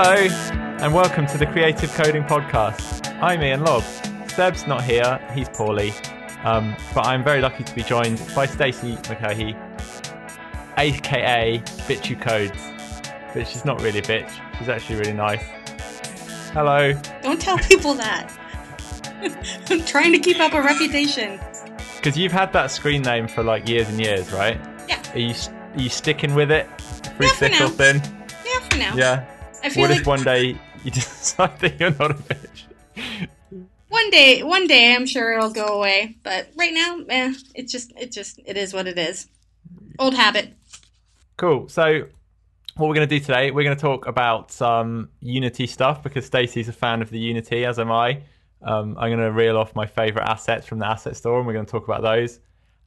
Hello, and welcome to the Creative Coding Podcast. I'm Iain Lobb. Seb's not here, he's poorly, um, but I'm very lucky to be joined by Stacey Mulcahy, aka Bitch Who Codes. But she's not really a bitch, she's actually really nice. Hello. Don't tell people that. I'm trying to keep up a reputation. Because you've had that screen name for like years and years, right? Yeah. Are you, are you sticking with it? Through Yeah, thick or thin? Yeah, for now. Yeah. I feel What like if one day you decide that you're not a bitch? one day, one day, I'm sure it'll go away. But right now, eh, it's just, it just, it is what it is. Old habit. Cool. So, what we're going to do today, we're going to talk about some Unity stuff because Stacey's a fan of the Unity, as am I. Um, I'm going to reel off my favorite assets from the asset store, and we're going to talk about those.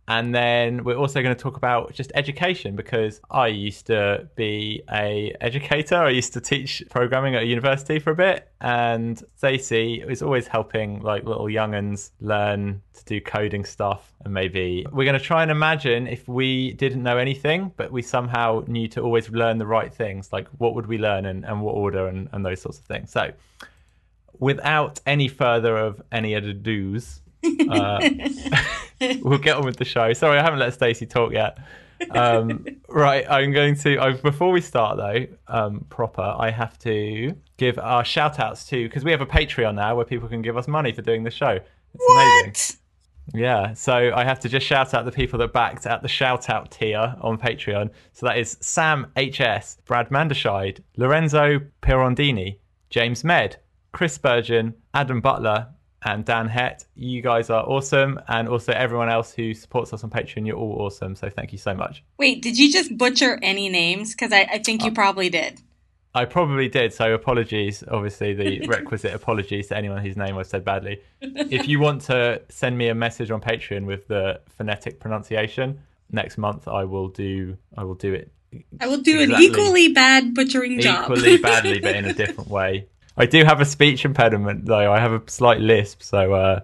And then we're also going to talk about just education because I used to be a educator. I used to teach programming at a university for a bit, and Stacey is always helping like little younguns learn to do coding stuff. And maybe we're going to try and imagine if we didn't know anything, but we somehow knew to always learn the right things. Like what would we learn and, and what order and, and those sorts of things. So, without any further of any other do's, uh, we'll get on with the show. Sorry, I haven't let Stacey talk yet. Um, right, I'm going to. I, before we start, though, um, proper, I have to give our shout outs to because we have a Patreon now where people can give us money for doing the show. It's amazing. What? Yeah, so I have to just shout out the people that backed at the shout out tier on Patreon. So that is Sam HS, Brad Manderscheid, Lorenzo Pirondini, James Med, Chris Spurgeon, Adam Butler, and Dan Het. You guys are awesome, and also everyone else who supports us on Patreon, you're all awesome. So thank you so much. Wait, did you just butcher any names? Because I, I think you uh, probably did. I probably did, so apologies. Obviously, the requisite apologies to anyone whose name I said badly. If you want to send me a message on Patreon with the phonetic pronunciation, next month I will do. I will do it I will do Exactly. an equally bad butchering job. equally badly, but in a different way. I do have a speech impediment, though. I have a slight lisp, so uh,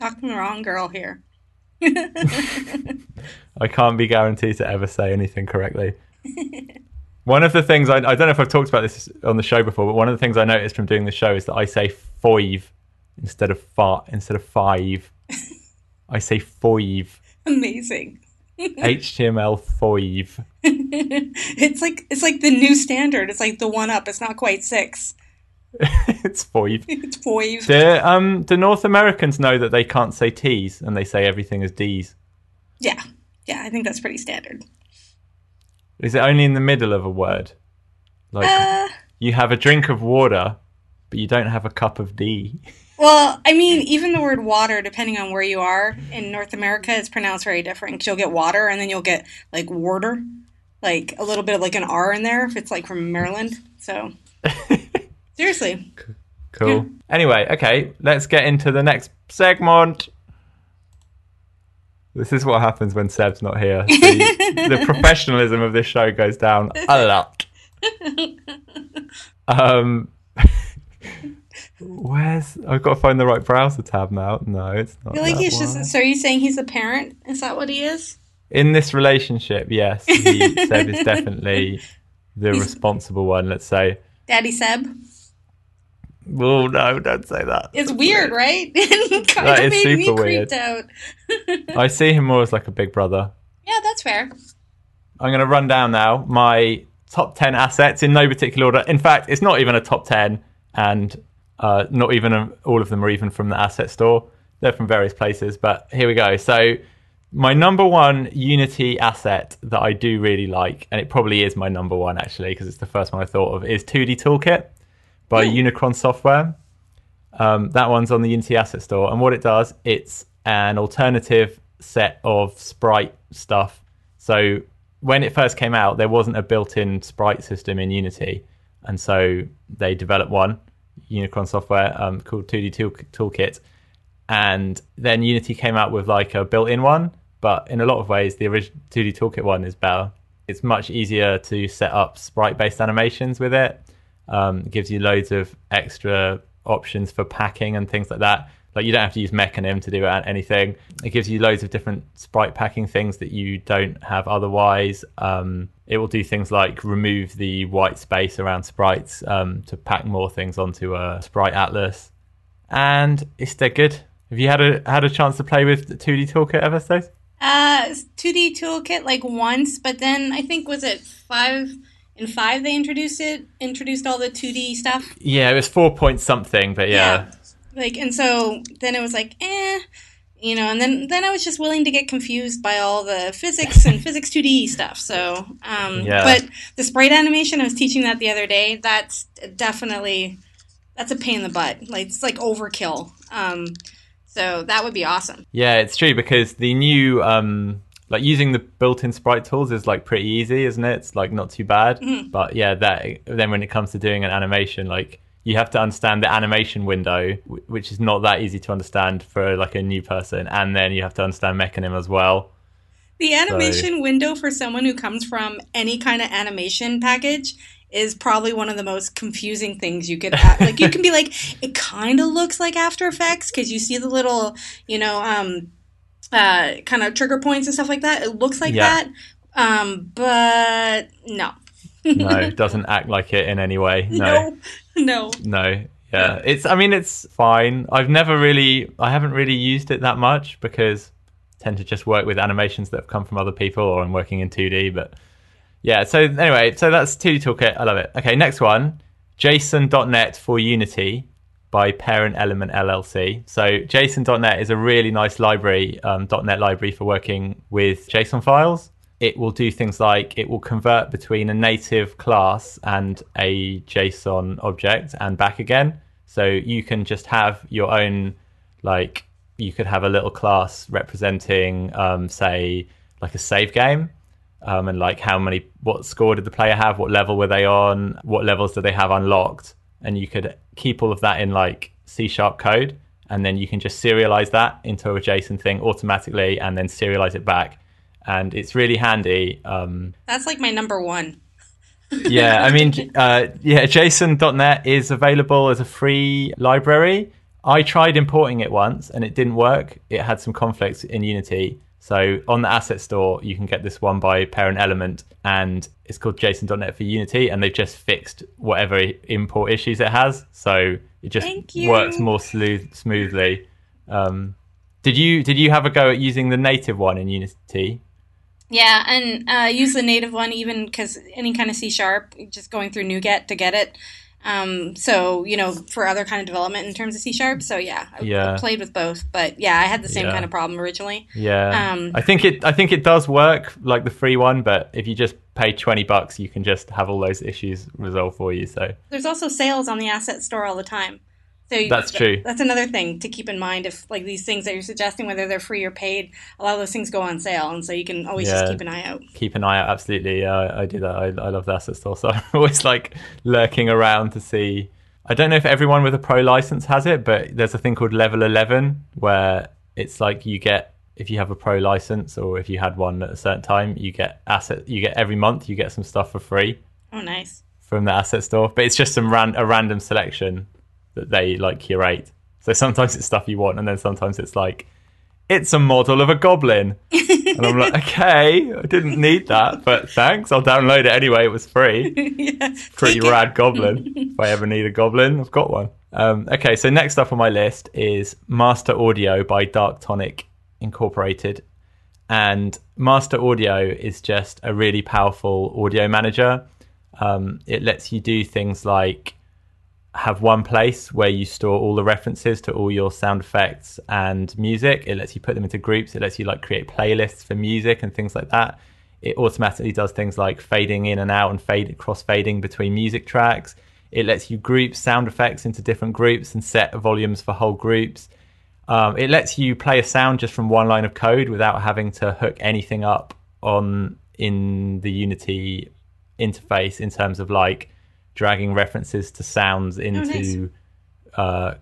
Talking the wrong girl here. I can't be guaranteed to ever say anything correctly. one of the things I, I don't know if I've talked about this on the show before, but one of the things I noticed from doing the show is that I say five instead of far instead of five. I say five. Amazing. HTML five. it's like it's like the new standard. It's like the one up. It's not quite six. it's five. It's five. Do um do North Americans know that they can't say T's and they say everything as D's? Yeah, yeah. I think that's pretty standard. Is it only in the middle of a word? Like Uh, you have a drink of water, but you don't have a cup of D. well, I mean, even the word water, depending on where you are in North America, it's pronounced very different. 'Cause you'll get water, and then you'll get like water, like a little bit of like an R in there if it's like from Maryland. So seriously, Cool. Yeah. Anyway, okay, let's get into the next segment. This is what happens when Seb's not here. The, the professionalism of this show goes down a lot. Um, where's I've got to find the right browser tab now. No, it's not. I feel like he's one. just. So are you saying he's a parent? Is that what he is? in this relationship. Yes, he, Seb is definitely the He's- responsible one. Let's say. Daddy Seb. Oh no! Don't say that. It's weird, right? it kind That of is made me weird. out. I see him more as like a big brother. yeah, that's fair. I'm going to run down now my top 10 assets in no particular order. In fact, it's not even a top 10, and uh, not even a, all of them are even from the asset store. They're from various places, but here we go. So, my number one Unity asset that I do really like, and it probably is my number one actually, because it's the first one I thought of, is 2D Toolkit by Unikron Software. Um, that one's on the Unity Asset Store, and what it does, it's an alternative set of sprite stuff. So when it first came out, there wasn't a built-in sprite system in Unity, and so they developed one, Unikron Software, um, called 2D Tool- Toolkit, and then Unity came out with like a built-in one. But in a lot of ways, the original 2D Toolkit one is better. It's much easier to set up sprite-based animations with it. Um, gives you loads of extra options for packing and things like that. Like you don't have to use Mecanim to do anything. It gives you loads of different sprite packing things that you don't have otherwise. Um, it will do things like remove the white space around sprites um, to pack more things onto a sprite atlas. And it's dead good. Have you had a had a chance to play with 2D Toolkit ever, Stace? Uh, 2D Toolkit like once, but then I think was it five in five they introduced it, introduced all the 2D stuff. Yeah, it was four point something, but yeah. Yeah. Like, and so then it was like, eh, you know, and then then I was just willing to get confused by all the physics and physics 2D stuff. So, um, Yeah. but the sprite animation, I was teaching that the other day. That's definitely that's a pain in the butt. Like it's like overkill. Um, so that would be awesome. Yeah, it's true because the new um like using the built-in sprite tools is like pretty easy, isn't it? It's like not too bad. But yeah, that then when it comes to doing an animation, like you have to understand the animation window, which is not that easy to understand for like a new person, and then you have to understand Mecanim as well. The animation window for someone who comes from any kind of animation package is probably one of the most confusing things you could have. like you can be like it kind of looks like After Effects because you see the little, you know, um uh kind of trigger points and stuff like that. It looks like Yeah. that. Um but no. No, it doesn't act like it in any way. No. No. No. No. Yeah. It's I mean it's fine. I've never really I haven't really used it that much because I tend to just work with animations that have come from other people or I'm working in 2D, but yeah, so anyway, so that's 2D Toolkit. I love it. Okay, next one. JSON.NET for Unity by Parent Element LLC. So JSON.NET is a really nice library, um, .NET library for working with JSON files. It will do things like it will convert between a native class and a JSON object and back again. So you can just have your own, like, you could have a little class representing, um, say, like a save game um, and like how many, what score did the player have, what level were they on, what levels do they have unlocked, and you could keep all of that in like C sharp code, and then you can just serialize that into a JSON thing automatically, and then serialize it back, and it's really handy. Um, That's like my number one. yeah, I mean, uh, yeah, JSON.NET is available as a free library. I tried importing it once and it didn't work. It had some conflicts in Unity. So on the asset store, you can get this one by Parent Element, and it's called JSON.NET for Unity, and they've just fixed whatever import issues it has. So it just works more smooth, smoothly. Um, did you did you have a go at using the native one in Unity? Yeah, and uh, use the native one even because any kind of C sharp, just going through NuGet to get it. Um, so you know, for other kind of development in terms of C sharp. So yeah, I, I played with both, but yeah, I had the same Yeah. kind of problem originally. Yeah, Um, I think it. I think it does work like the free one, but if you just pay twenty bucks, you can just have all those issues resolved for you. So There's also sales on the asset store all the time. So That's true. That's another thing to keep in mind. If like these things that you're suggesting, whether they're free or paid, a lot of those things go on sale, and so you can always Yeah. just keep an eye out. keep an eye out. Absolutely, yeah, I, I do that. I, I love the asset store, so I'm always like lurking around to see. I don't know if everyone with a pro license has it, but there's a thing called Level Eleven where it's like you get if you have a pro license or if you had one at a certain time, you get asset. You get every month, you get some stuff for free. Oh, nice. from the asset store, but it's just some ran- a random selection that they like curate. So sometimes it's stuff you want, and then sometimes it's like it's a model of a goblin, and I'm like, okay, I didn't need that, but thanks, I'll download it anyway. It was free, yeah, pretty rad goblin. if I ever need a goblin, I've got one. Um, okay, so next up on my list is Master Audio by Dark Tonic Incorporated. And Master Audio is just a really powerful audio manager. Um, it lets you do things like have one place where you store all the references to all your sound effects and music. It lets you put them into groups. It lets you like create playlists for music and things like that. It automatically does things like fading in and out and fade cross fading between music tracks. It lets you group sound effects into different groups and set volumes for whole groups. Um, it lets you play a sound just from one line of code without having to hook anything up on in the Unity interface in terms of like dragging references to sounds oh, into uh,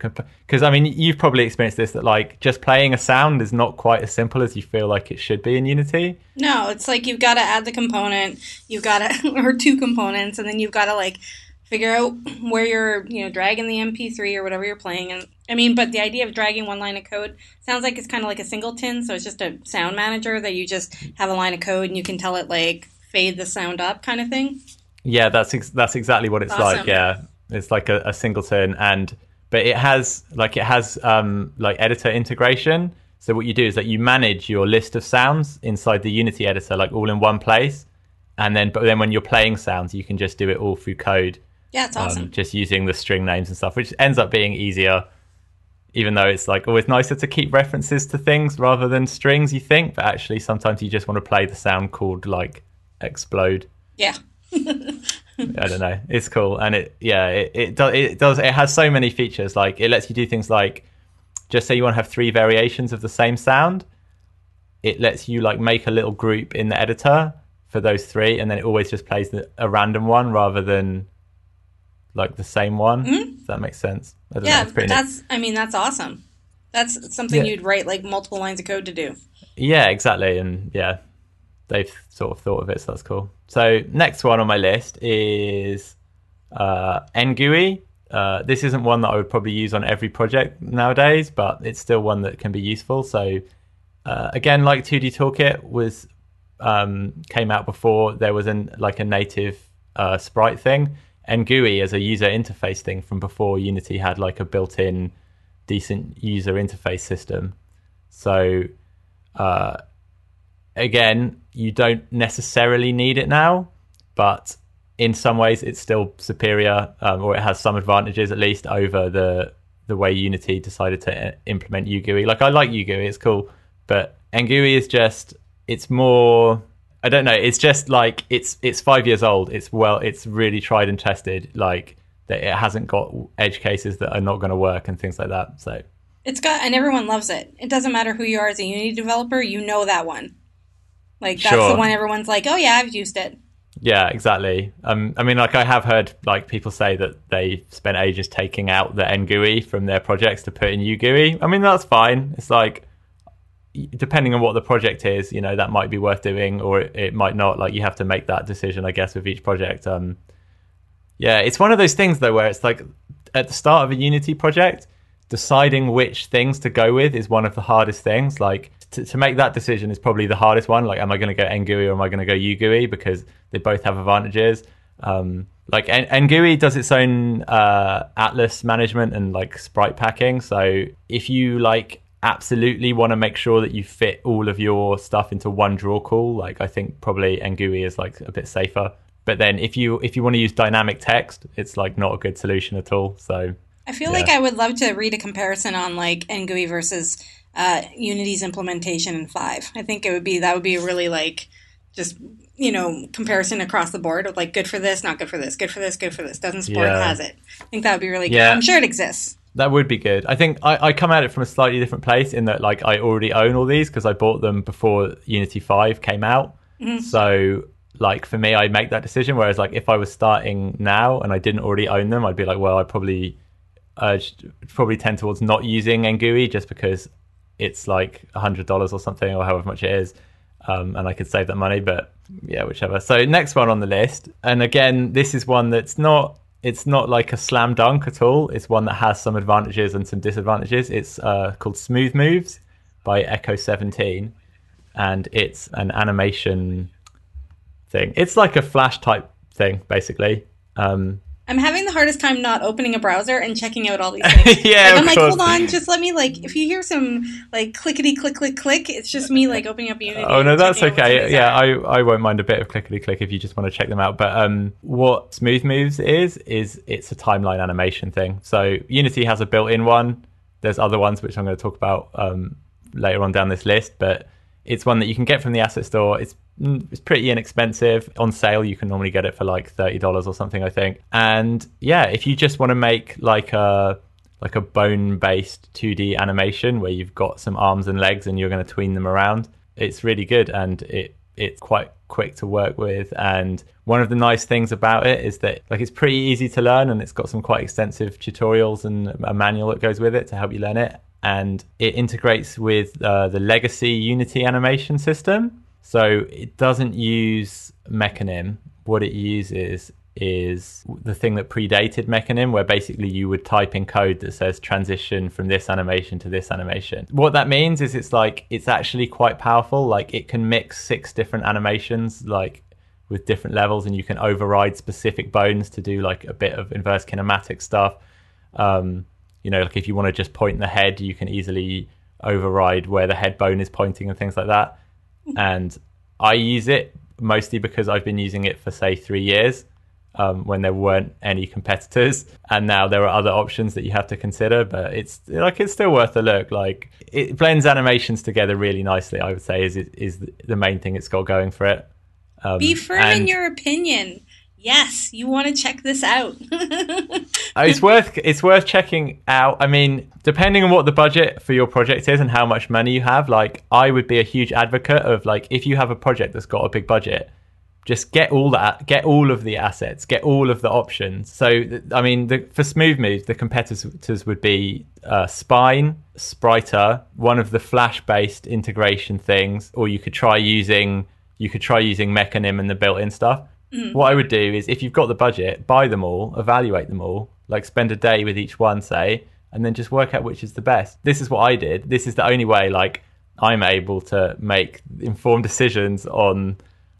because I mean you've probably experienced this that like just playing a sound is not quite as simple as you feel like it should be in Unity. No, it's like you've got to add the component, you've got to, or two components, and then you've got to like figure out where you're, you know, dragging the MP3 or whatever you're playing. And I mean, but the idea of dragging one line of code sounds like it's kind of like a singleton. So it's just a sound manager that you just have a line of code and you can tell it like fade the sound up kind of thing. Yeah, that's ex- that's exactly what it's Awesome. like. Yeah, it's like a, a singleton, and but it has like it has um, like editor integration. So what you do is that you manage your list of sounds inside the Unity editor, like all in one place, and then but then when you're playing sounds, you can just do it all through code, Yeah, it's awesome. um, just using the string names and stuff, which ends up being easier. Even though it's like always nicer to keep references to things rather than strings, you think, but actually sometimes you just want to play the sound called like explode. yeah. I don't know. It's cool, and it yeah, it, it does it does it has so many features. Like it lets you do things like just say you want to have three variations of the same sound. It lets you like make a little group in the editor for those three, and then it always just plays the, a random one rather than like the same one. Does that makes sense? Mm-hmm. Yeah, pretty neat. that's. I mean, that's awesome. That's something Yeah. you'd write like multiple lines of code to do. Yeah, exactly. And yeah, they've sort of thought of it, so that's cool. So next one on my list is uh, NGUI. Uh, this isn't one that I would probably use on every project nowadays, but it's still one that can be useful. So uh, again, like 2D Toolkit was um, came out before there was an like a native uh, sprite thing. NGUI as a user interface thing from before Unity had like a built-in decent user interface system. So uh, again, you don't necessarily need it now, but in some ways it's still superior, um, or it has some advantages at least over the the way Unity decided to implement UGUI. Like I like UGUI, it's cool, but NGUI is just it's more. I don't know. It's just like it's it's five years old. It's well, it's really tried and tested. Like that, it hasn't got edge cases that are not going to work and things like that. So It's got, and everyone loves it. It doesn't matter who you are as a Unity developer, you know that one. Like that's Sure. the one everyone's like, oh yeah, I've used it. Yeah, exactly. Um, I mean, like I have heard like people say that they spent ages taking out the NGUI from their projects to put in UGUI. I mean, that's fine. It's like depending on what the project is, you know, that might be worth doing, or it, it might not. Like you have to make that decision, I guess, with each project. Um, yeah, it's one of those things though, where it's like at the start of a Unity project, deciding which things to go with is one of the hardest things. Like to, to make that decision is probably the hardest one. Like, am I going to go NGUI or am I going to go UGUI? Because they both have advantages. Um, like NGUI does its own uh, Atlas management and like sprite packing. So if you like absolutely want to make sure that you fit all of your stuff into one draw call, like I think probably NGUI is like a bit safer. But then if you if you want to use dynamic text, it's like not a good solution at all. So I feel Yeah. like I would love to read a comparison on like NGUI versus uh, Unity's implementation in Five. I think it would be that would be a really like just you know comparison across the board of like good for this, not good for this, good for this, good for this. Doesn't support, Yeah. has it? I think that would be really good. Yeah. I'm sure it exists. That would be good. I think I, I come at it from a slightly different place in that like I already own all these because I bought them before Unity 5 came out. So like for me I make that decision whereas like if I was starting now and I didn't already own them I'd be like well I probably uh, probably tend towards not using Ngui just because it's like $100 or something or however much it is um, and I could save that money but yeah whichever. So next one on the list and again this is one that's not it's not like a slam dunk at all. It's one that has some advantages and some disadvantages. It's uh, called Smooth Moves by Echo 17, and it's an animation thing. It's like a Flash type thing, basically. Um, I'm having the hardest time not opening a browser and checking out all these things. yeah, Like, I'm like, course. hold on, just let me like. If you hear some like clickety click click click, it's just me like opening up Unity. Oh no, that's checking out what okay. Yeah. I, I won't mind a bit of clickety click if you just want to check them out. But um, what Smooth Moves is is it's a timeline animation thing. So Unity has a built-in one. There's other ones which I'm going to talk about um, later on down this list, but it's one that you can get from the asset store. It's it's pretty inexpensive. On sale, you can normally get it for like thirty dollars or something, I think. And yeah, if you just want to make like a like a bone-based 2D animation where you've got some arms and legs and you're going to tween them around, it's really good and it it's quite quick to work with. And one of the nice things about it is that like it's pretty easy to learn and it's got some quite extensive tutorials and a manual that goes with it to help you learn it. And it integrates with uh, the legacy Unity animation system. So it doesn't use Mecanim. What it uses is the thing that predated Mecanim, where basically you would type in code that says transition from this animation to this animation. What that means is it's like it's actually quite powerful. Like it can mix six different animations, like with different levels, and you can override specific bones to do like a bit of inverse kinematic stuff. Um, you know, like if you want to just point the head, you can easily override where the head bone is pointing and things like that. And I use it mostly because I've been using it for say three years um, when there weren't any competitors, and now there are other options that you have to consider. But it's like it's still worth a look. Like it blends animations together really nicely. I would say is is the main thing it's got going for it. Um, Be firm and, in your opinion. Yes, you want to check this out. Uh, it's worth it's worth checking out. I mean, depending on what the budget for your project is and how much money you have, like I would be a huge advocate of like if you have a project that's got a big budget, just get all that get all of the assets get all of the options so i mean the, for smooth moves the competitors would be uh, spine spriter one of the flash based integration things or you could try using you could try using mecanim and the built-in stuff mm. what i would do is if you've got the budget buy them all evaluate them all like spend a day with each one say and then just work out which is the best this is what i did this is the only way like i'm able to make informed decisions on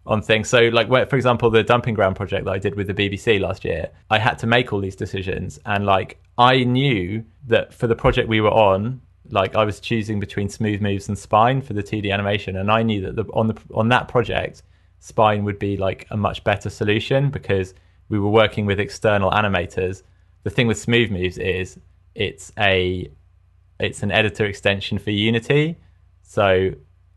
on things. So, like, for example, the dumping ground project that I did with the BBC last year, I had to make all these decisions. And, like, I knew that for the project we were on, like, I was choosing between smooth moves and spine for the 2D animation. And I knew that the, on, the, on that project, spine would be like a much better solution because we were working with external animators. The thing with smooth moves is it's a it's an editor extension for Unity. So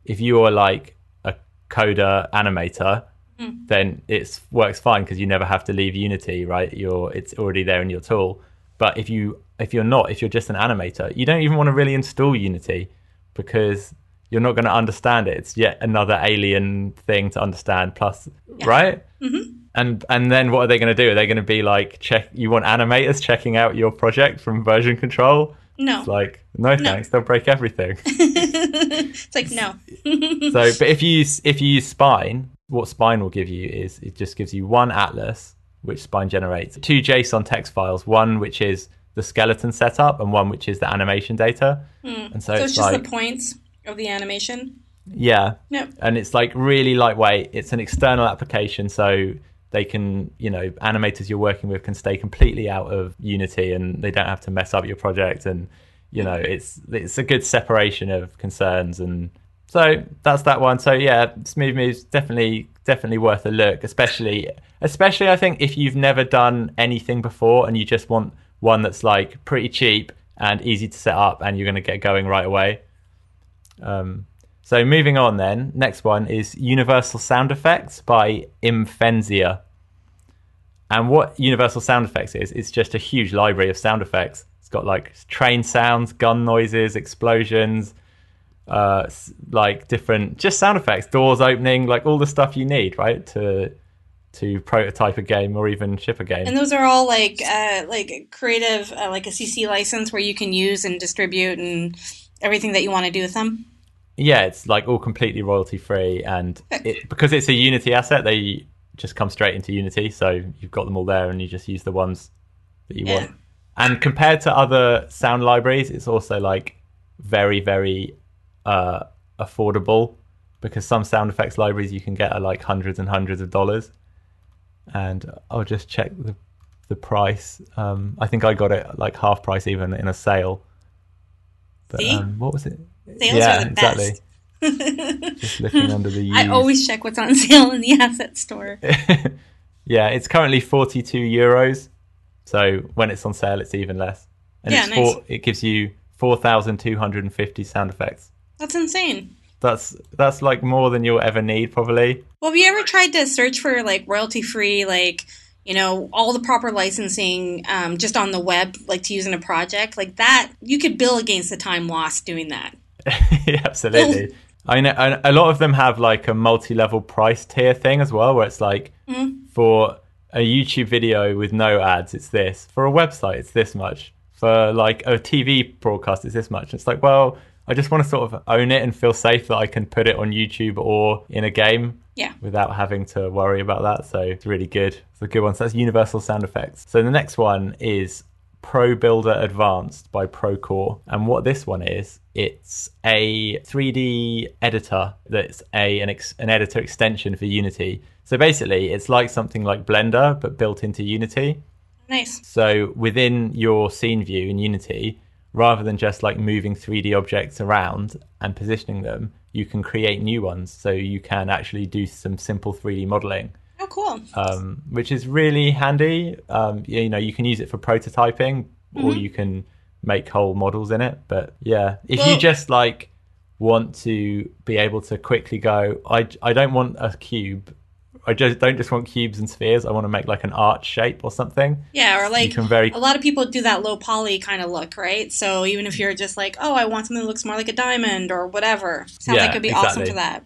if you are like a coder animator, mm. then it works fine because you never have to leave Unity, right? You're it's already there in your tool. But if you if you're not, if you're just an animator, you don't even want to really install Unity because you're not going to understand it. It's yet another alien thing to understand. Plus, yeah. right? Mm-hmm. And and then what are they going to do? Are they going to be like check? You want animators checking out your project from version control? No. It's like, no, no. thanks. They'll break everything. it's like no. so, but if you use if you use Spine, what Spine will give you is it just gives you one atlas, which Spine generates, two JSON text files, one which is the skeleton setup and one which is the animation data. Mm. And so, so it's, it's, just like, the points of the animation. Yeah. Yep. And it's like really lightweight. It's an external application, so they can you know animators you're working with can stay completely out of unity and they don't have to mess up your project and you know it's it's a good separation of concerns and so that's that one so yeah smooth moves definitely definitely worth a look especially especially i think if you've never done anything before and you just want one that's like pretty cheap and easy to set up and you're going to get going right away um, so moving on then, next one is Universal Sound Effects by Imphenzia. And what Universal Sound Effects is, it's just a huge library of sound effects. It's got like train sounds, gun noises, explosions, uh, like different just sound effects, doors opening, like all the stuff you need, right, to to prototype a game or even ship a game. And those are all like uh, like creative, uh, like a CC license where you can use and distribute and everything that you want to do with them yeah, it's like all completely royalty free, and it, because it's a Unity asset, they just come straight into Unity. So you've got them all there, and you just use the ones that you yeah. want. And compared to other sound libraries, it's also like very, very uh, affordable because some sound effects libraries you can get are like hundreds and hundreds of dollars. And I'll just check the the price. Um, I think I got it like half price even in a sale. But um, what was it? Sales yeah, are the best. Exactly. Just looking under the. Used. I always check what's on sale in the asset store. yeah, it's currently forty-two euros. So when it's on sale, it's even less. And yeah, nice. Four, it gives you four thousand two hundred and fifty sound effects. That's insane. That's that's like more than you'll ever need, probably. Well, have you ever tried to search for like royalty-free, like you know, all the proper licensing um, just on the web, like to use in a project, like that, you could bill against the time lost doing that. yeah, absolutely. I know a lot of them have like a multi-level price tier thing as well, where it's like mm-hmm. for a YouTube video with no ads, it's this. For a website, it's this much. For like a TV broadcast, it's this much. It's like, well, I just want to sort of own it and feel safe that I can put it on YouTube or in a game. Yeah. Without having to worry about that. So it's really good. It's a good one. So that's Universal Sound Effects. So the next one is Pro Builder Advanced by Procore. And what this one is, it's a 3D editor that's a an, ex, an editor extension for Unity. So basically, it's like something like Blender, but built into Unity. Nice. So within your scene view in Unity, rather than just like moving 3D objects around and positioning them, you can create new ones. So you can actually do some simple 3D modeling, Oh, cool. um, which is really handy. Um, you, you know, you can use it for prototyping or you can make whole models in it. But yeah, if you just like want to be able to quickly go, I, I don't want a cube. I just don't just want cubes and spheres. I want to make like an arch shape or something. Yeah, or like very- a lot of people do that low poly kind of look, right? So even if mm. you're just like, oh, I want something that looks more like a diamond or whatever, sounds Yeah, like it'd be awesome exactly. for that.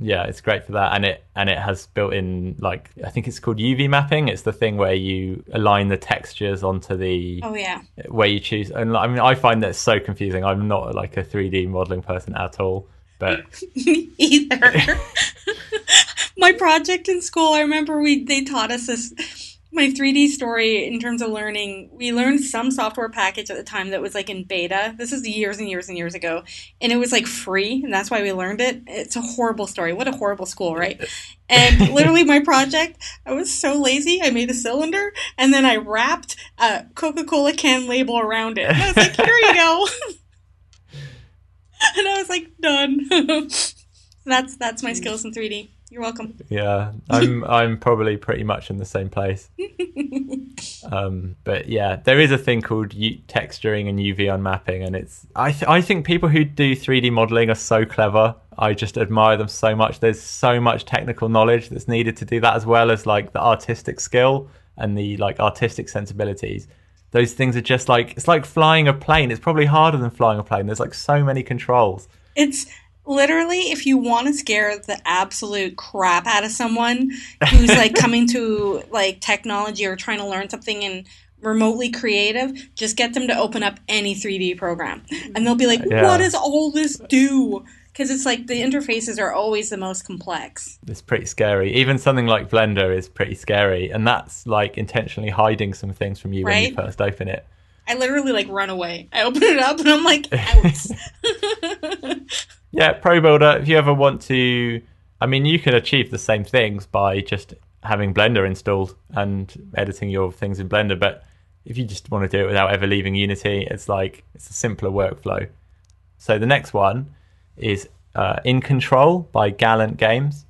Yeah, it's great for that, and it and it has built in like I think it's called UV mapping. It's the thing where you align the textures onto the Oh yeah, where you choose. And I mean, I find that so confusing. I'm not like a 3D modeling person at all, but either. my project in school, I remember we they taught us this. My 3D story in terms of learning, we learned some software package at the time that was like in beta. This is years and years and years ago. And it was like free, and that's why we learned it. It's a horrible story. What a horrible school, right? And literally, my project, I was so lazy. I made a cylinder and then I wrapped a Coca Cola can label around it. And I was like, here you go. and I was like, done. that's that's my skills in 3D. You're welcome. yeah, I'm I'm probably pretty much in the same place. Um, but yeah, there is a thing called U- texturing and UV unmapping, and it's I th- I think people who do 3D modeling are so clever. I just admire them so much. There's so much technical knowledge that's needed to do that, as well as like the artistic skill and the like artistic sensibilities. Those things are just like it's like flying a plane. It's probably harder than flying a plane. There's like so many controls. It's literally if you want to scare the absolute crap out of someone who's like coming to like technology or trying to learn something and remotely creative, just get them to open up any 3D program. And they'll be like, Yeah. "What does all this do?" Because it's like the interfaces are always the most complex. It's pretty scary. Even something like Blender is pretty scary, and that's like intentionally hiding some things from you when you Right? first open it. I literally like run away. I open it up and I'm like, out. Yeah, Pro Builder, if you ever want to, I mean, you can achieve the same things by just having Blender installed and editing your things in Blender. But if you just want to do it without ever leaving Unity, it's like it's a simpler workflow. So the next one is uh, In Control by Gallant Games.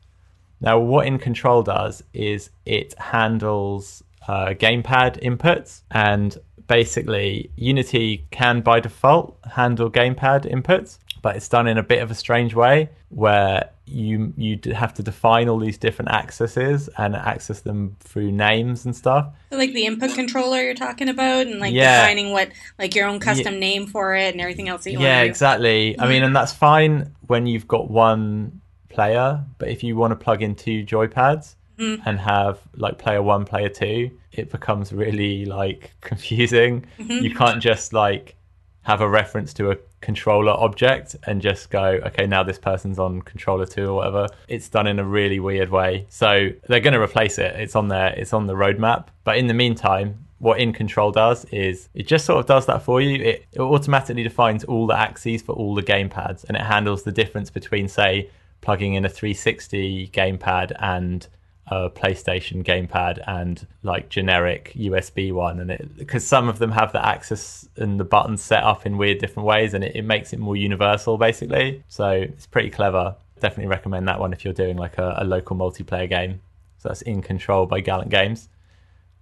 Now, what In Control does is it handles uh, gamepad inputs, and basically, Unity can by default handle gamepad inputs, but it's done in a bit of a strange way where you you have to define all these different accesses and access them through names and stuff. So, like the input controller you're talking about, and like Yeah. defining what like your own custom name for it and everything else that you Yeah, want to do. exactly. I mean, and that's fine when you've got one player, but if you want to plug in two joypads mm-hmm. and have like player one, player two, it becomes really like confusing. Mm-hmm. You can't just like have a reference to a controller object and just go, okay, now this person's on controller two or whatever. It's done in a really weird way. So they're going to replace it. It's on there. It's on the roadmap. But in the meantime, what in control does is it just sort of does that for you. It, it automatically defines all the axes for all the gamepads and it handles the difference between, say, plugging in a 360 gamepad and a PlayStation gamepad and like generic USB one, and it because some of them have the access and the buttons set up in weird different ways, and it, it makes it more universal basically. So it's pretty clever. Definitely recommend that one if you're doing like a, a local multiplayer game. So that's in control by Gallant Games.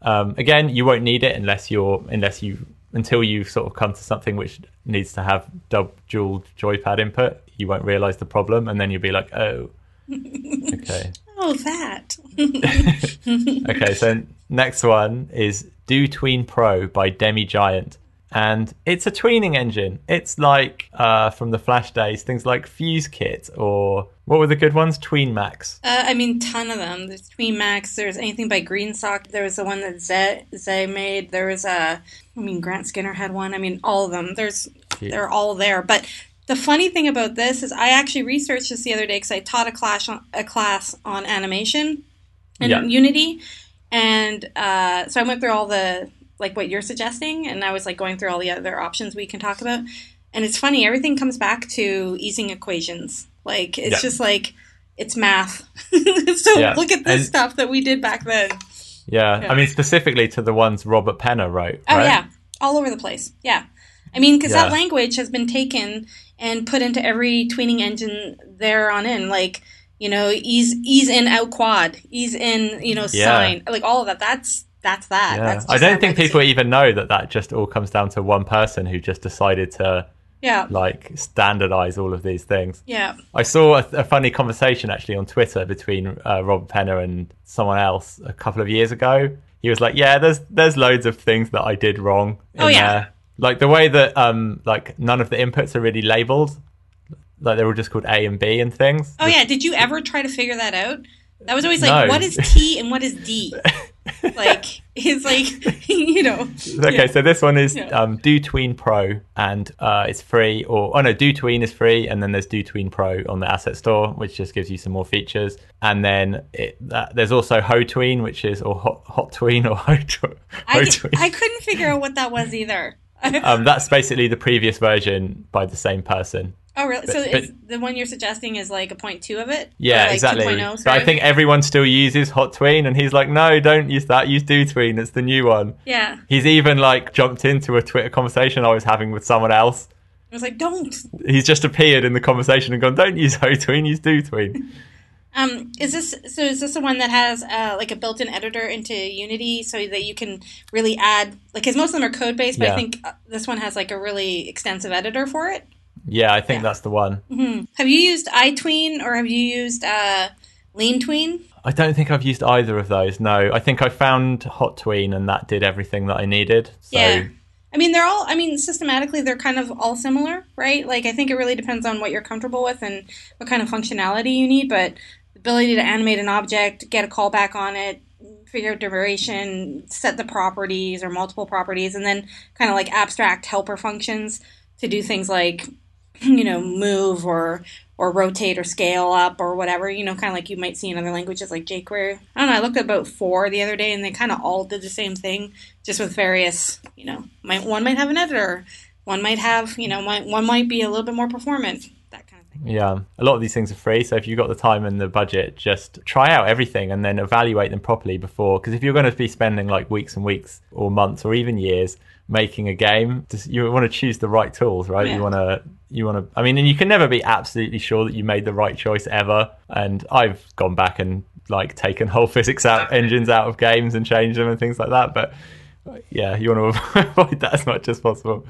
Um, again, you won't need it unless you're unless you until you sort of come to something which needs to have dub, dual joypad input. You won't realize the problem, and then you'll be like, oh, okay. Oh, that. Okay, so next one is Do Tween Pro by Demi Giant. And it's a tweening engine. It's like uh, from the Flash days, things like Fuse Kit or what were the good ones? Tween Max. Uh, I mean, ton of them. There's Tween Max. There's anything by Greensock. There was the one that Zeh, Zeh made. There was a, I mean, Grant Skinner had one. I mean, all of them. There's, Yeah. they're all there. But the funny thing about this is, I actually researched this the other day because I taught a class on a class on animation and Yeah. Unity, and uh, so I went through all the like what you're suggesting, and I was like going through all the other options we can talk about. And it's funny, everything comes back to easing equations. Like it's Yeah. just like it's math. so Yeah. look at this And- stuff that we did back then. Yeah. Yeah. I mean, specifically to the ones Robert Penner wrote. Oh right? yeah, all over the place. Yeah, I mean, because that language has been taken and put into every tweening engine there on in, like you know, ease ease in out quad, ease in you know Yeah. sine, like all of that. That's that's that. Yeah. That's I don't think people even know that that just all comes down to one person who just decided to Yeah, like standardize all of these things. yeah, I saw a, a funny conversation actually on Twitter between uh, Robert Penner and someone else a couple of years ago. He was like, "Yeah, there's there's loads of things that I did wrong." Oh, yeah. there." Like the way that um like none of the inputs are really labeled, like they're all just called A and B and things. Oh yeah, did you ever try to figure that out? That was always like, No. what is T and what is D? like it's like you know. Okay, Yeah. so this one is Yeah. um, Do Tween Pro, and uh, it's free. Or oh no, Do Tween is free, and then there's Do Tween Pro on the Asset Store, which just gives you some more features. And then it, that, there's also Ho Tween, which is or Hot, hot Tween or Ho, tw- Ho I, Tween. I couldn't figure out what that was either. um, that's basically the previous version by the same person. oh really? So but- is the one you're suggesting is like a point two of it? Yeah, like exactly. 2.0, but I think everyone still uses Hot Tween, and he's like, no, don't use that. Use Do Tween. It's the new one. yeah. He's even like jumped into a Twitter conversation I was having with someone else. I was like, don't. He's just appeared in the conversation and gone, don't use Ho Tween, use Do Tween. Um, is this so? Is this the one that has uh, like a built-in editor into Unity, so that you can really add like? Because most of them are code-based, but I think uh, this one has like a really extensive editor for it. Yeah, I think Yeah. that's the one. Have you used iTween or have you used uh, LeanTween? I don't think I've used either of those. No, I think I found Hot Tween and that did everything that I needed. So Yeah. I mean, they're all. I mean, systematically, they're kind of all similar, right? Like, I think it really depends on what you're comfortable with and what kind of functionality you need. But ability to mm-hmm. animate an object, get a callback on it, figure out duration, set the properties or multiple properties, and then kind of like abstract helper functions to do things like, you know, move or or rotate or scale up or whatever. You know, kind of like you might see in other languages like jQuery. I don't know. I looked at about four the other day, and they kind of all did the same thing, just with various. You know, might one might have an editor, one might have you know, might, one might be a little bit more performant. That kind of thing. Yeah, a lot of these things are free. So if you've got the time and the budget, just try out everything and then evaluate them properly before. Because if you're going to be spending like weeks and weeks or months or even years making a game, just, you want to choose the right tools, right? Yeah. You want to, you want to. I mean, and you can never be absolutely sure that you made the right choice ever. And I've gone back and like taken whole physics out engines out of games and changed them and things like that. But yeah, you want to avoid that as much as possible.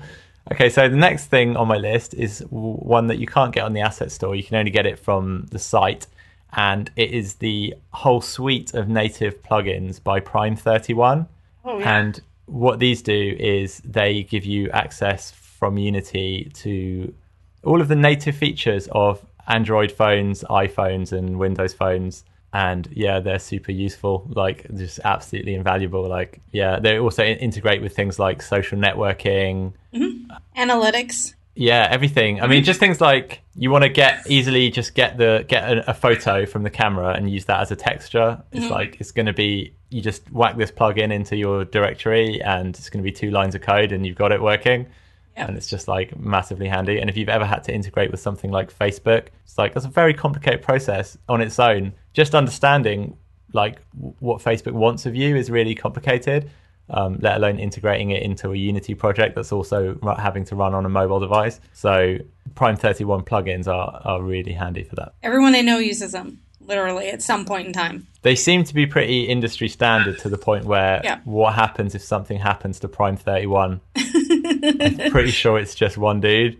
Okay, so the next thing on my list is one that you can't get on the asset store. You can only get it from the site, and it is the whole suite of native plugins by Prime31. Oh yeah. And what these do is they give you access from Unity to all of the native features of Android phones, iPhones, and Windows phones. And yeah, they're super useful, like just absolutely invaluable. Like, yeah, they also in- integrate with things like social networking, mm-hmm. Analytics. yeah, everything. I mean, mm-hmm. just things like you want to get easily just get the get a, a photo from the camera and use that as a texture. It's mm-hmm. like it's going to be you just whack this plugin into your directory and it's going to be two lines of code and you've got it working. And it's just like massively handy. And if you've ever had to integrate with something like Facebook, it's like that's a very complicated process on its own. Just understanding like what Facebook wants of you is really complicated. Um, let alone integrating it into a Unity project that's also having to run on a mobile device. So Prime 31 plugins are, are really handy for that. Everyone I know uses them, literally at some point in time. They seem to be pretty industry standard to the point where Yeah. what happens if something happens to Prime 31? I'm pretty sure it's just one dude.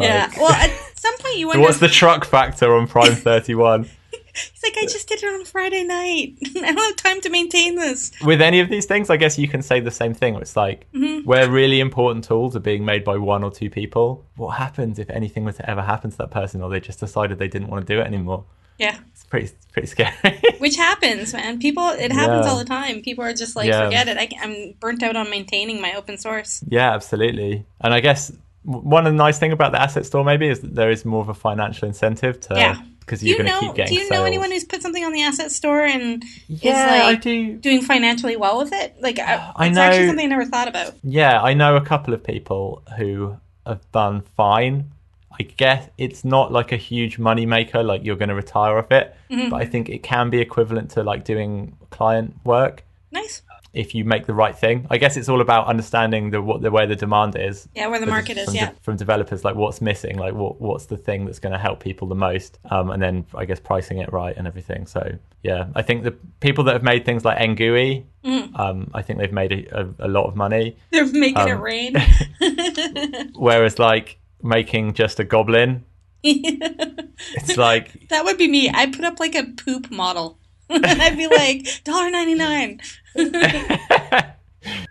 yeah. Well, at some point you wonder. what's the truck factor on Prime 31? He's like, I just did it on Friday night. I don't have time to maintain this. With any of these things, I guess you can say the same thing. It's like Mm-hmm. where really important tools are being made by one or two people. What happens if anything were to ever happen to that person, or they just decided they didn't want to do it anymore? Yeah. It's pretty, pretty scary. Which happens, man. People, it happens Yeah. all the time. People are just like, Yeah. forget it. I, I'm burnt out on maintaining my open source. yeah, absolutely. And I guess one of the nice thing about the asset store maybe is that there is more of a financial incentive to Yeah. because you're you going to keep getting Do you know anyone who's put something on the asset store and yeah, is I like do. doing financially well with it? Like, I, I it's actually know- something I never thought about. Yeah, I know a couple of people who have done fine. I guess it's not like a huge money maker, like you're going to retire off it, Mm-hmm. but I think it can be equivalent to like doing client work Nice. if you make the right thing. I guess it's all about understanding the what the where the demand is. Yeah, where the market is. Yeah. de- from developers, like what's missing, like what what's the thing that's going to help people the most, um, and then I guess pricing it right and everything. So yeah, I think the people that have made things like Ngui, Mm. um, I think they've made a, a, a lot of money. They're making it Um, rain. Whereas like making just a goblin, it's like that would be me. I'd put up like a poop model. And I'd be like dollar ninety nine.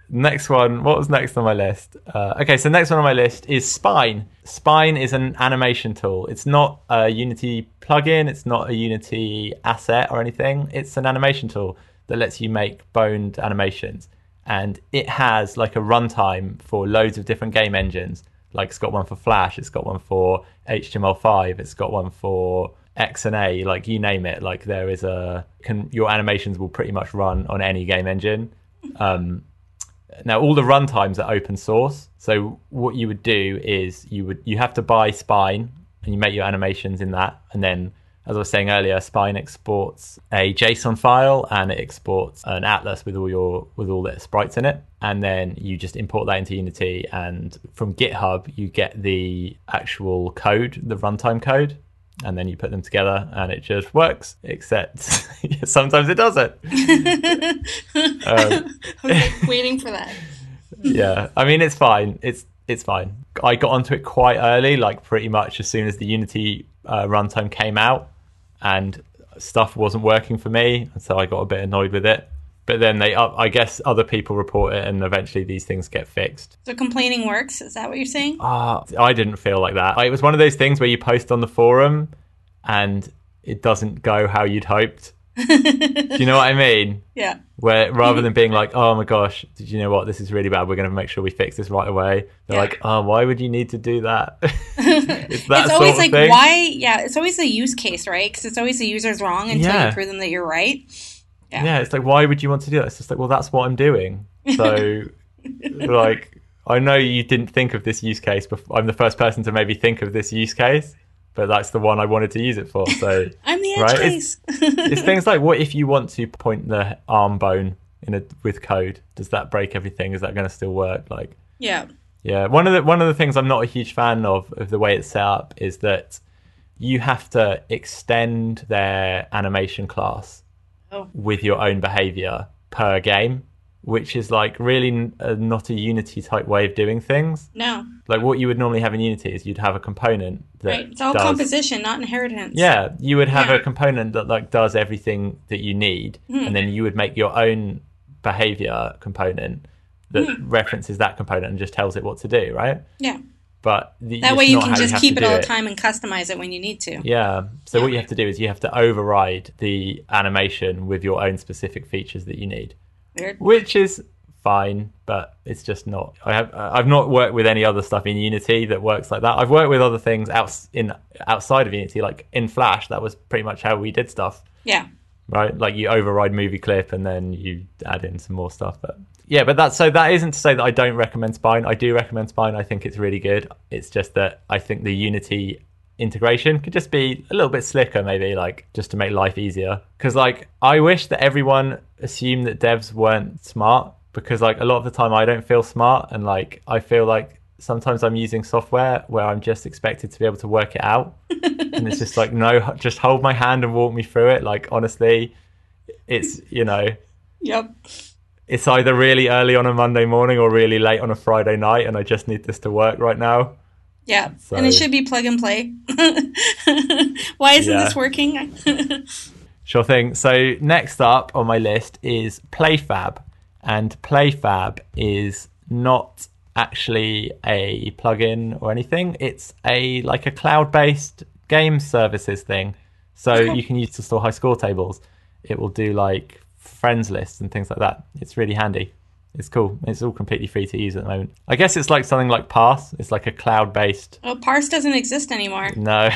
next one. What was next on my list? Uh, okay, so next one on my list is Spine. Spine is an animation tool. It's not a Unity plugin. It's not a Unity asset or anything. It's an animation tool that lets you make boned animations, and it has like a runtime for loads of different game engines. Like it's got one for Flash. It's got one for HTML5. It's got one for XNA. Like you name it. Like there is a can your animations will pretty much run on any game engine. Um, now all the runtimes are open source so what you would do is you would you have to buy spine and you make your animations in that and then as i was saying earlier spine exports a json file and it exports an atlas with all your with all the sprites in it. And then you just import that into unity and from github you get the actual code the runtime code and then you put them together and it just works except sometimes it doesn't. I was like waiting for that. yeah i mean it's fine. It's it's fine. I got onto it quite early like pretty much as soon as the unity uh, runtime came out and stuff wasn't working for me and so i got a bit annoyed with it but then they up i guess other people report it and eventually these things get fixed So complaining works. Is that what you're saying? Ah, i didn't feel like that it was one of those things where you post on the forum and it doesn't go how you'd hoped do you know what i mean Yeah. where rather than being like, "Oh my gosh, did you know what? This is really bad. We're going to make sure we fix this right away." They're Yeah. like, "Oh, why would you need to do that?" it's that it's always like thing. why? Yeah, it's always the use case, right? Because it's always the user's wrong until Yeah. you prove them that you're right. Yeah. Yeah, it's like, why would you want to do that? It's just like, well, that's what I'm doing. So, like, I know you didn't think of this use case, but I'm the first person to maybe think of this use case, but that's the one I wanted to use it for. So. I'm the edge Right, case. it's things like what if you want to point the arm bone in a with code does that break everything is that going to still work like yeah. Yeah, one of the one of the things I'm not a huge fan of of the way it's set up is that you have to extend their animation class Oh. with your own behavior per game, which is like really n- uh, not a Unity type way of doing things. No. Like what you would normally have in Unity is you'd have a component that Right. It's all does, composition, not inheritance. yeah, you would have Yeah. a component that like does everything that you need, Hmm. and then you would make your own behavior component that Hmm. references that component and just tells it what to do, right? Yeah. But the, That way you can just have keep it all the time and customize it when you need to. Yeah. So what you have to do is you have to override the animation with your own specific features that you need, Weird. which is fine, but it's just not. I have I've not worked with any other stuff in Unity that works like that. I've worked with other things outs in outside of Unity, like in Flash. That was pretty much how we did stuff, Yeah. right? Like you override movie clip and then you add in some more stuff. But yeah, but that's so that isn't to say that I don't recommend Spine. I do recommend Spine. I think it's really good. It's just that I think the Unity integration could just be a little bit slicker maybe like just to make life easier. Because like i wish that everyone assumed that devs weren't smart because like a lot of the time i don't feel smart and like i feel like sometimes i'm using software where i'm just expected to be able to work it out. And it's just like no just hold my hand and walk me through it. Like honestly it's you know Yep. it's either really early on a monday morning or really late on a friday night and i just need this to work right now Yeah. So- And it should be plug and play. Why isn't Yeah. this working? Sure thing. So next up on my list is PlayFab, and PlayFab is not actually a plugin or anything. It's a like a cloud-based game services thing. So Okay. you can use to store high score tables. It will do like friends lists and things like that. It's really handy. It's cool. It's all completely free to use at the moment. I guess it's like something like Parse. It's like a cloud-based oh, parse doesn't exist anymore. no.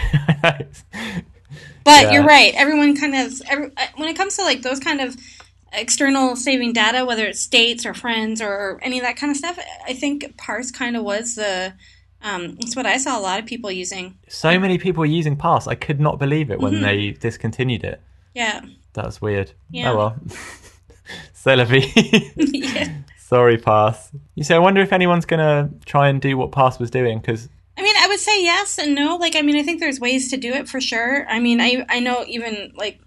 But Yeah. you're right. Everyone kind of every, uh, when it comes to like those kind of external saving data, whether it's states or friends or any of that kind of stuff, I think Parse kind of was the. Um, it's what I saw a lot of people using. So many people were using Parse. I could not believe it when Mm-hmm. they discontinued it. Yeah. That was weird. Yeah. Oh well. C'est la vie. yeah. Sorry, Parse. You see, I wonder if anyone's gonna try and do what Parse was doing because I mean, I would say yes and no. Like, I mean, I think there's ways to do it for sure. I mean, I I know even like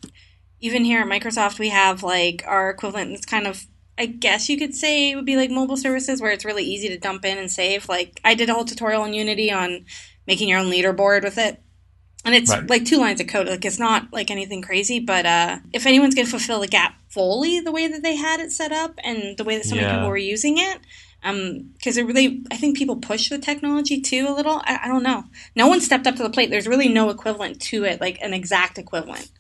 even here at Microsoft, we have like our equivalent. It's kind of I guess you could say it would be like mobile services where it's really easy to dump in and save. Like, I did a whole tutorial on Unity on making your own leaderboard with it. And it's Right. like two lines of code. Like it's not like anything crazy, but uh, if anyone's going to fulfill the gap fully the way that they had it set up and the way that so many Yeah. people were using it, because it really, I think people push the technology too a little. I, I don't know. No one stepped up to the plate. There's really no equivalent to it, like an exact equivalent.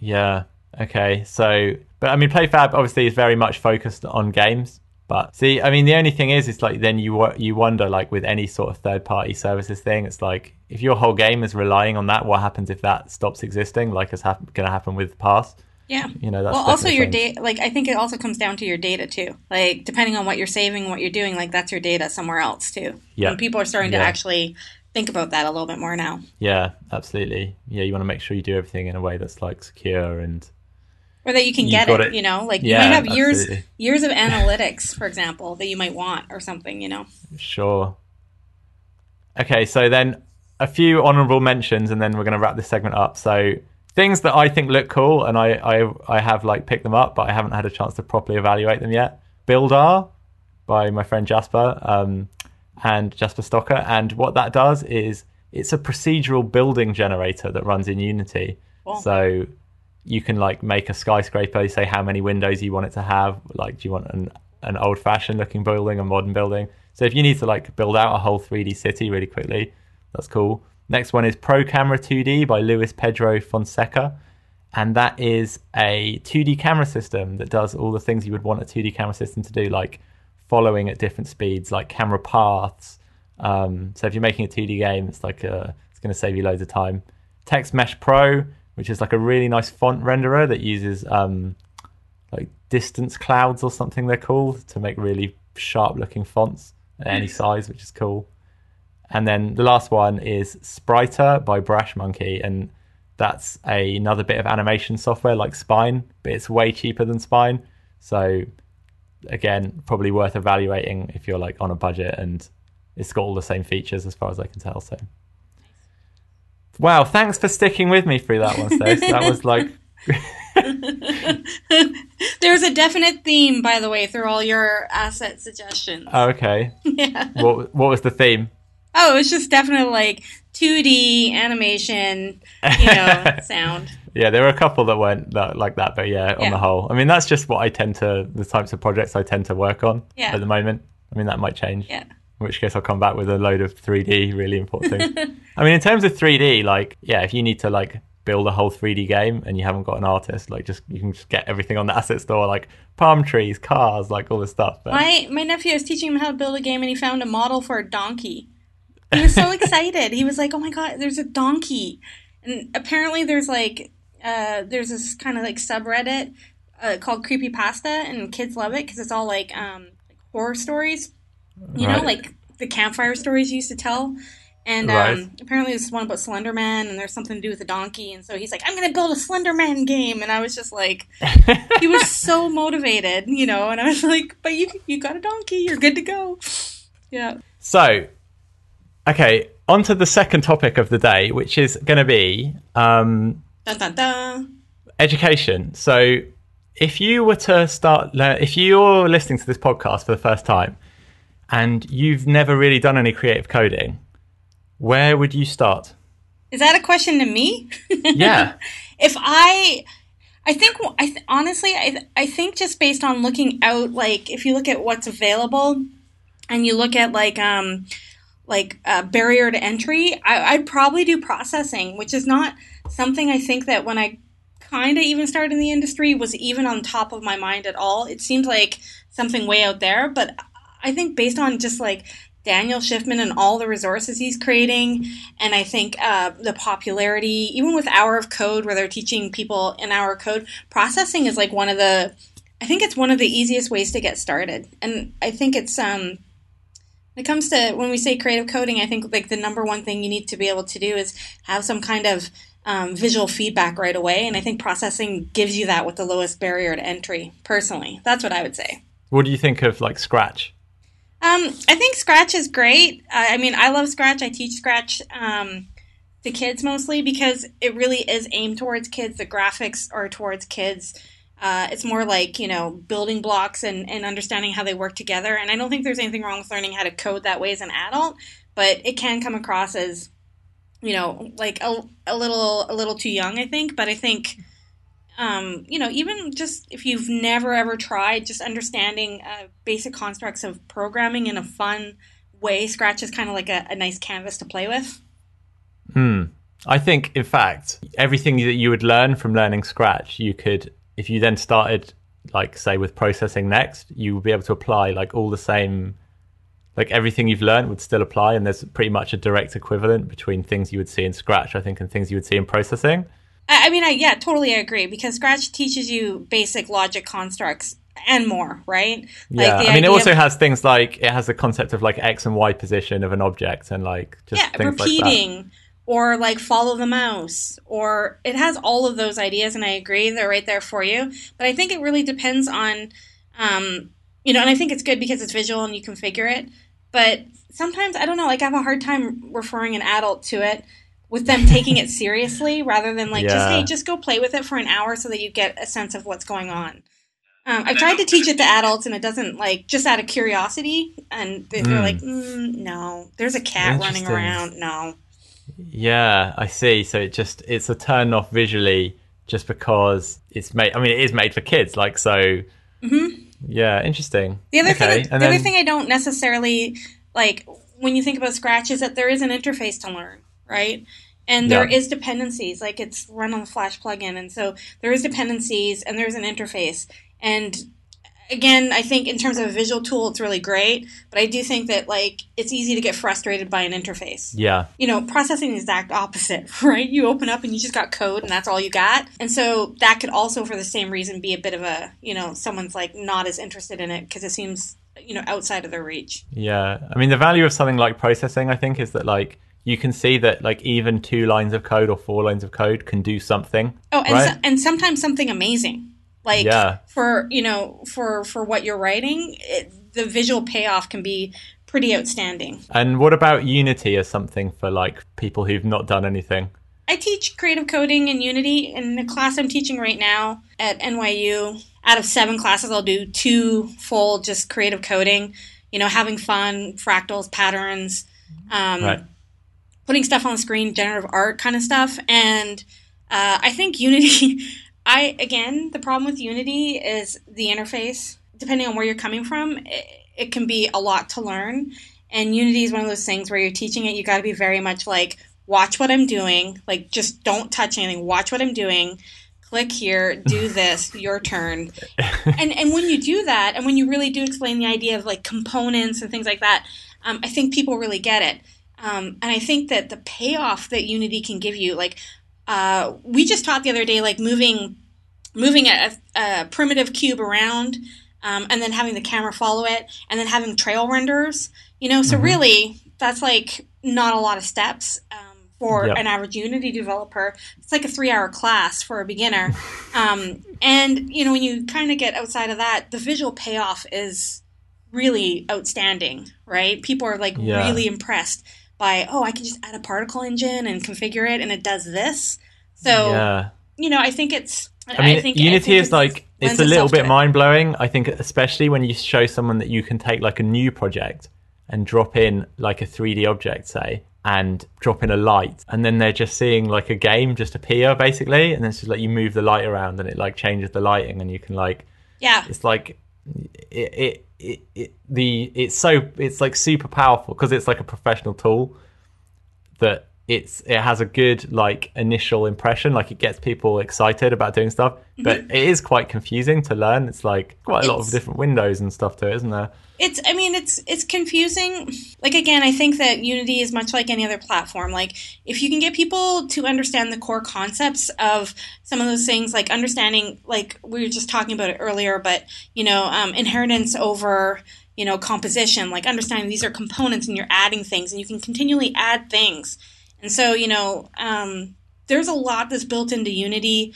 Yeah. Okay. So, but I mean, PlayFab obviously is very much focused on games. But see, I mean, the only thing is, it's like then you you wonder, like with any sort of third party services thing, it's like if your whole game is relying on that, what happens if that stops existing? Like it's hap- going to happen with Parse. Yeah. You know, that's well, also your data. Like I think it also comes down to your data too. Like depending on what you're saving, what you're doing, like that's your data somewhere else too. Yeah. And people are starting Yeah. to actually think about that a little bit more now. Yeah, absolutely. Yeah, you want to make sure you do everything in a way that's like secure and or that you can get it, it. You know, like you might have years absolutely. years of analytics, for example, that you might want or something. You know. Sure. Okay, so then a few honorable mentions, and then we're going to wrap this segment up. So things that I think look cool, and I, I I have like picked them up, but I haven't had a chance to properly evaluate them yet. BuildR by my friend Jasper um, and Jasper Stocker, and what that does is it's a procedural building generator that runs in Unity. Cool. So you can like make a skyscraper, say how many windows you want it to have. Like, do you want an an old fashioned looking building, a modern building? So if you need to like build out a whole 3D city really quickly, that's cool. Next one is Pro Camera 2D by Luis Pedro Fonseca. And that is a 2D camera system that does all the things you would want a 2D camera system to do, like following at different speeds, like camera paths. Um, so if you're making a 2D game, it's like uh it's going to save you loads of time. Text Mesh Pro, which is like a really nice font renderer that uses um, like distance clouds or something they're called to make really sharp looking fonts at any size, which is cool. And then the last one is Spriter by Brash Monkey, and that's a, another bit of animation software like Spine, but it's way cheaper than Spine. So again, probably worth evaluating if you're like on a budget and it's got all the same features as far as I can tell. So Wow, thanks for sticking with me through that one, Stace. that was like There's a definite theme, by the way, through all your asset suggestions. oh, okay. yeah. What what was the theme? Oh, it was just definitely like 2D animation, you know, sound. Yeah, there were a couple that weren't that, like that, but yeah, on Yeah. the whole, I mean, that's just what I tend to the types of projects I tend to work on Yeah. at the moment. I mean, that might change. Yeah. In which case, I'll come back with a load of 3D really important things. I mean, in terms of 3D, like, yeah, if you need to like build a whole 3D game and you haven't got an artist, like, just you can just get everything on the asset store, like palm trees, cars, like all this stuff. But My my nephew I was teaching him how to build a game and he found a model for a donkey. He was so excited. He was like, "Oh my god, there's a donkey!" And apparently, there's like uh, there's this kind of like subreddit uh, called Creepypasta, and kids love it because it's all like um, like horror stories. You know, like the campfire stories you used to tell. And um, Right. apparently, there's one about Slender Man, and there's something to do with a donkey. And so he's like, "I'm going to build a Slender Man game," and I was just like, he was so motivated, you know. And I was like, "But you you got a donkey, you're good to go." Yeah. So, okay, on to the second topic of the day, which is going to be um, Dun dun dun. education. So, if you were to start, lear- if you're listening to this podcast for the first time and you've never really done any creative coding, where would you start? Is that a question to me? Yeah. if I, I think I th- honestly, I th- I think just based on looking out, like if you look at what's available, and you look at like um, like uh, barrier to entry, I, I'd probably do processing, which is not something I think that when I kind of even started in the industry was even on top of my mind at all. It seems like something way out there, but I think based on just like Daniel Shiffman and all the resources he's creating. And I think uh, the popularity, even with Hour of Code, where they're teaching people in Hour of Code, processing is like one of the, I think it's one of the easiest ways to get started. And I think it's, um, when it comes to when we say creative coding, I think like the number one thing you need to be able to do is have some kind of um, visual feedback right away. And I think processing gives you that with the lowest barrier to entry, personally. That's what I would say. What do you think of like Scratch? Um, I think Scratch is great. I, mean, I love Scratch. I teach Scratch um, to kids mostly because it really is aimed towards kids. The graphics are towards kids. Uh, it's more like you know building blocks and, and understanding how they work together. And I don't think there's anything wrong with learning how to code that way as an adult, but it can come across as you know like a, a little a little too young. I think, but I think um, you know, even just if you've never ever tried, just understanding uh, basic constructs of programming in a fun way, Scratch is kind of like a, a nice canvas to play with. Hmm. I think, in fact, everything that you would learn from learning Scratch, you could, if you then started, like, say, with processing next, you would be able to apply like all the same, like everything you've learned would still apply, and there's pretty much a direct equivalent between things you would see in Scratch, I think, and things you would see in processing. I, I mean, I yeah, totally agree because Scratch teaches you basic logic constructs and more, right? Yeah, the I mean, it also of- has things like it has the concept of like x and y position of an object, and like just yeah, things like that. repeating or like follow the mouse or it has all of those ideas and I agree they're right there for you. But I think it really depends on um you know, and I think it's good because it's visual and you configure it. But sometimes I don't know, like I have a hard time referring an adult to it with them taking it seriously rather than like just hey, just go play with it for an hour so that you get a sense of what's going on. Um, I've tried to teach it to adults, and it doesn't like just out of curiosity, and they- they're Mm. like, mm, "No, there's a cat running around." No, Yeah, I see. So it just it's a turn off visually just because it's made. I mean, it is made for kids. Like so. Yeah, interesting. Mm-hmm. The other okay. thing, that, and the then, other thing I don't necessarily like when you think about Scratch is that there is an interface to learn, right? And there Yeah. is dependencies, like it's run on the Flash plugin, and so there is dependencies and there's an interface. And again, I think in terms of a visual tool, it's really great, but I do think that like it's easy to get frustrated by an interface. Yeah, You know, processing the exact opposite, right? You open up and you just got code and that's all you got. And so that could also, for the same reason, be a bit of a, you know, someone's like not as interested in it because it seems, you know, outside of their reach. yeah. I mean, the value of something like processing, I think, is that like you can see that like even two lines of code or four lines of code can do something. Oh, and, Right. so, and sometimes something amazing. Like Yeah. for, you know, for, for what you're writing, it, the visual payoff can be pretty outstanding. And what about Unity as something for like people who've not done anything? I teach creative coding in Unity in the class I'm teaching right now at NYU. Out of seven classes, I'll do two full just creative coding, you know, having fun, fractals, patterns, um, Right. Putting stuff on the screen, generative art kind of stuff. And uh, I think Unity, I, again, the problem with Unity is the interface. Depending on where you're coming from, it, it can be a lot to learn. And Unity is one of those things where you're teaching it, you got to be very much like, watch what I'm doing. Like, just don't touch anything. Watch what I'm doing. Click here, do this, your turn. And and when you do that, and when you really do explain the idea of like components and things like that, um, I think people really get it. Um, and I think that the payoff that Unity can give you, like uh, we just taught the other day, like moving moving a, a primitive cube around um, and then having the camera follow it and then having trail renders you know so really that's like not a lot of steps um, for Yep. an average unity developer. It's like a three hour class for a beginner. Um, and you know when you kind of get outside of that the visual payoff is really outstanding right? People are like Yeah. really impressed by oh i can just add a particle engine and configure it and it does this so yeah. you know, I think it's. I mean, think, Unity I think is like it's a little bit mind blowing. I think, especially when you show someone that you can take like a new project and drop in like a 3D object, say, and drop in a light, and then they're just seeing like a game just appear basically, and then it's just like you move the light around and it like changes the lighting, and you can like Yeah, it's like it it, it, it the it's so it's like super powerful because it's like a professional tool that it's it has a good like initial impression like it gets people excited about doing stuff but mm-hmm. it is quite confusing to learn. It's like quite a lot of different windows and stuff to it isn't there It's I mean it's it's confusing. Like again, I think that Unity is much like any other platform. Like if you can get people to understand the core concepts of some of those things, like understanding like we were just talking about it earlier, but you know, um, inheritance over you know composition, like understanding these are components and you're adding things and you can continually add things. And so, you know, um, there's a lot that's built into Unity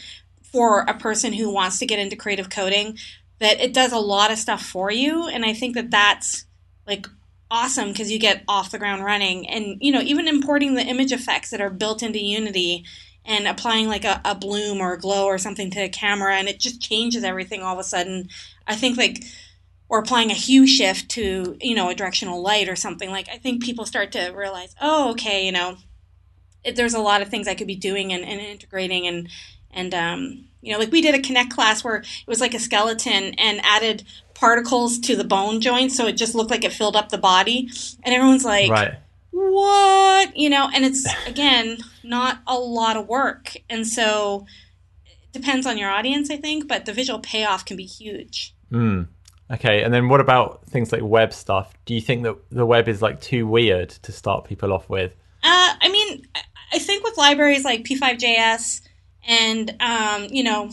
for a person who wants to get into creative coding that it does a lot of stuff for you. And i think that that's like awesome because you get off the ground running. And you know even importing the image effects that are built into unity and applying like a, a bloom or a glow or something to a camera and it just changes everything all of a sudden. I think like or applying a hue shift to you know a directional light or something like i think people start to realize oh okay you know there's a lot of things i could be doing and, and integrating and and um, you know like we did a Kinect class where it was like a skeleton and added particles to the bone joint so it just looked like it filled up the body. And everyone's like right. What? You know and it's again not a lot of work. And so it depends on your audience i think but the visual payoff can be huge. Mm. okay and then what about things like web stuff? Do you think that the web is like too weird to start people off with? Uh, I mean, I- I think with libraries like P5JS and, um, you know,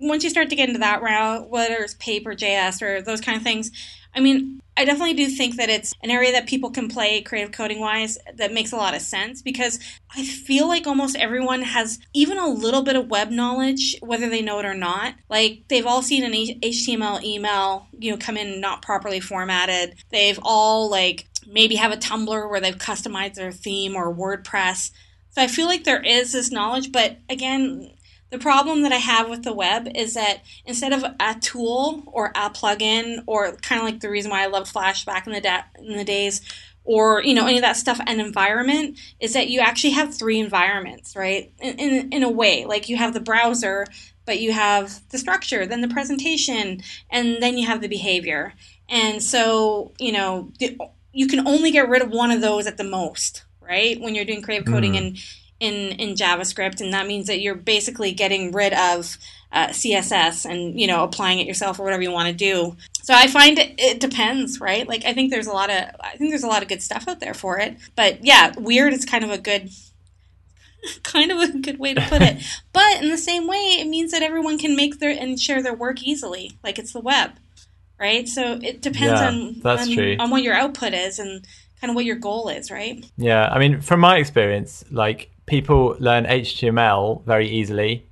once you start to get into that route, whether it's Paper.js or those kind of things, I mean, I definitely do think that it's an area that people can play creative coding wise that makes a lot of sense because I feel like almost everyone has even a little bit of web knowledge, whether they know it or not. Like they've all seen an HTML email, you know, come in not properly formatted. They've all like maybe have a Tumblr where they've customized their theme or WordPress. So I feel like there is this knowledge, but again, the problem that I have with the web is that instead of a tool or a plugin or kind of like the reason why I loved Flash back in the da- in the days or you know any of that stuff an environment is that you actually have three environments right? In, in, in a way like you have the browser but you have the structure then the presentation and then you have the behavior. And so you know the, you can only get rid of one of those at the most right? When you're doing creative coding in in in javascript and that means that you're basically getting rid of uh, css and you know applying it yourself or whatever you want to do. So i find it, it depends right? Like i think there's a lot of i think there's a lot of good stuff out there for it. But yeah weird is kind of a good kind of a good way to put it. But in the same way it means that everyone can make their and share their work easily. Like it's the web right? So it depends Yeah, on that's on, true. on what your output is and kind of what your goal is right Yeah, I mean, from my experience, like people learn HTML very easily.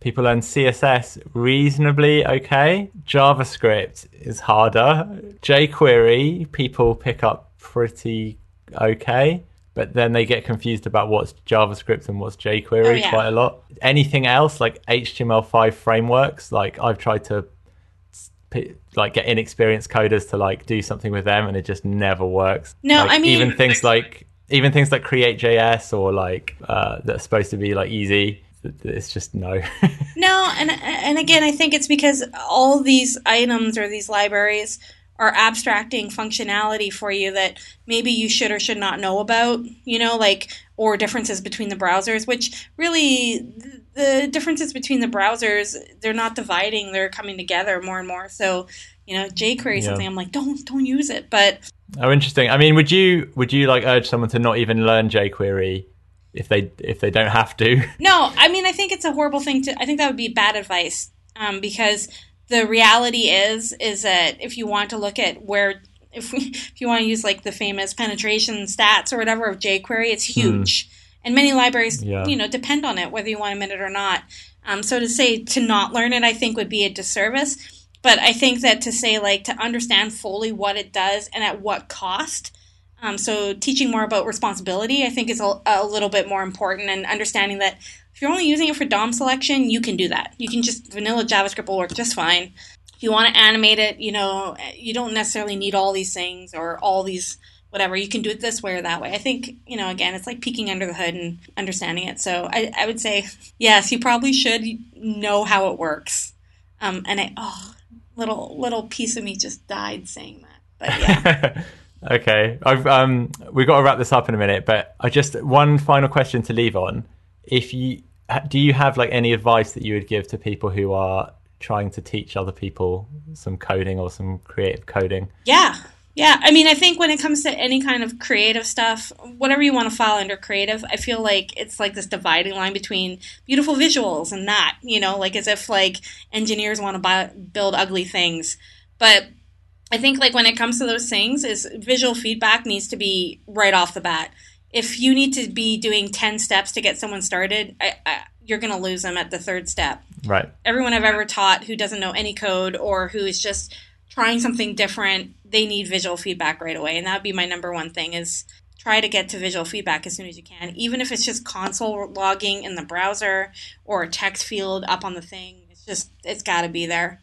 People learn CSS reasonably okay. JavaScript is harder. jQuery, people pick up pretty okay, but then they get confused about what's JavaScript and what's jQuery Oh, yeah. quite a lot. Anything else, like HTML5 frameworks, like I've tried to p- like get inexperienced coders to like do something with them and it just never works. No, Like, I mean- even things like even things like CreateJS or like uh that are supposed to be like easy it's just no. No, and and again, I think it's because all these items or these libraries are abstracting functionality for you that maybe you should or should not know about. You know, like or differences between the browsers, which really the differences between the browsers they're not dividing; they're coming together more and more. So, you know, jQuery Yeah. something I'm like, don't don't use it, but oh interesting i mean would you would you like urge someone to not even learn jquery if they if they don't have to No, I mean, I think it's a horrible thing to. I think that would be bad advice um, because the reality is is that if you want to look at where if we, if you want to use like the famous penetration stats or whatever of jQuery, it's huge, and many libraries Yeah. you know depend on it whether you want to admit it or not. Um, so to say to not learn it, I think would be a disservice. But I think that to say like to understand fully what it does and at what cost. Um, so teaching more about responsibility, I think, is a, a little bit more important, and understanding that if you're only using it for DOM selection, you can do that. You can just vanilla JavaScript will work just fine. If you want to animate it, you know, you don't necessarily need all these things or all these whatever. You can do it this way or that way. I think, you know, again, it's like peeking under the hood and understanding it. So I, I would say, yes, you probably should know how it works. Um, and I, oh, little little piece of me just died saying that. But yeah. Okay, I've um, we've got to wrap this up in a minute, but I just one final question to leave on. If you do, you have like any advice that you would give to people who are trying to teach other people some coding or some creative coding? Yeah, yeah. I mean, I think when it comes to any kind of creative stuff, whatever you want to file under creative, I feel like it's like this dividing line between beautiful visuals and that. You know, like as if like engineers want to buy, build ugly things, but I think like when it comes to those things, is visual feedback needs to be right off the bat. If you need to be doing ten steps to get someone started, I, I, you're going to lose them at the third step. Right. Everyone I've ever taught who doesn't know any code or who is just trying something different, they need visual feedback right away, and that would be my number one thing is try to get to visual feedback as soon as you can, even if it's just console logging in the browser or a text field up on the thing. It's just it's got to be there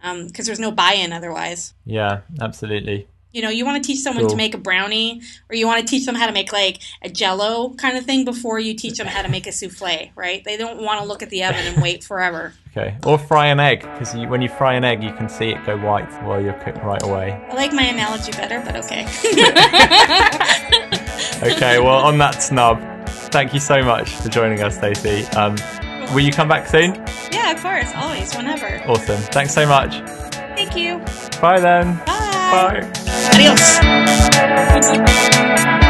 because um, there's no buy-in otherwise. Yeah, absolutely. You know, you want to teach someone cool. to make a brownie, or you want to teach them how to make like a Jello kind of thing before you teach them how to make a souffle, right? They don't want to look at the oven and wait forever. Okay, or fry an egg because when you fry an egg, you can see it go white while you're cooked right away. I like my analogy better, but okay. okay, well, on that snub, thank you so much for joining us, Stacey. Um, will you come back soon? Yeah, of course, always, whenever. Awesome. Thanks so much. Thank you. Bye then. Bye. Bye. Adios.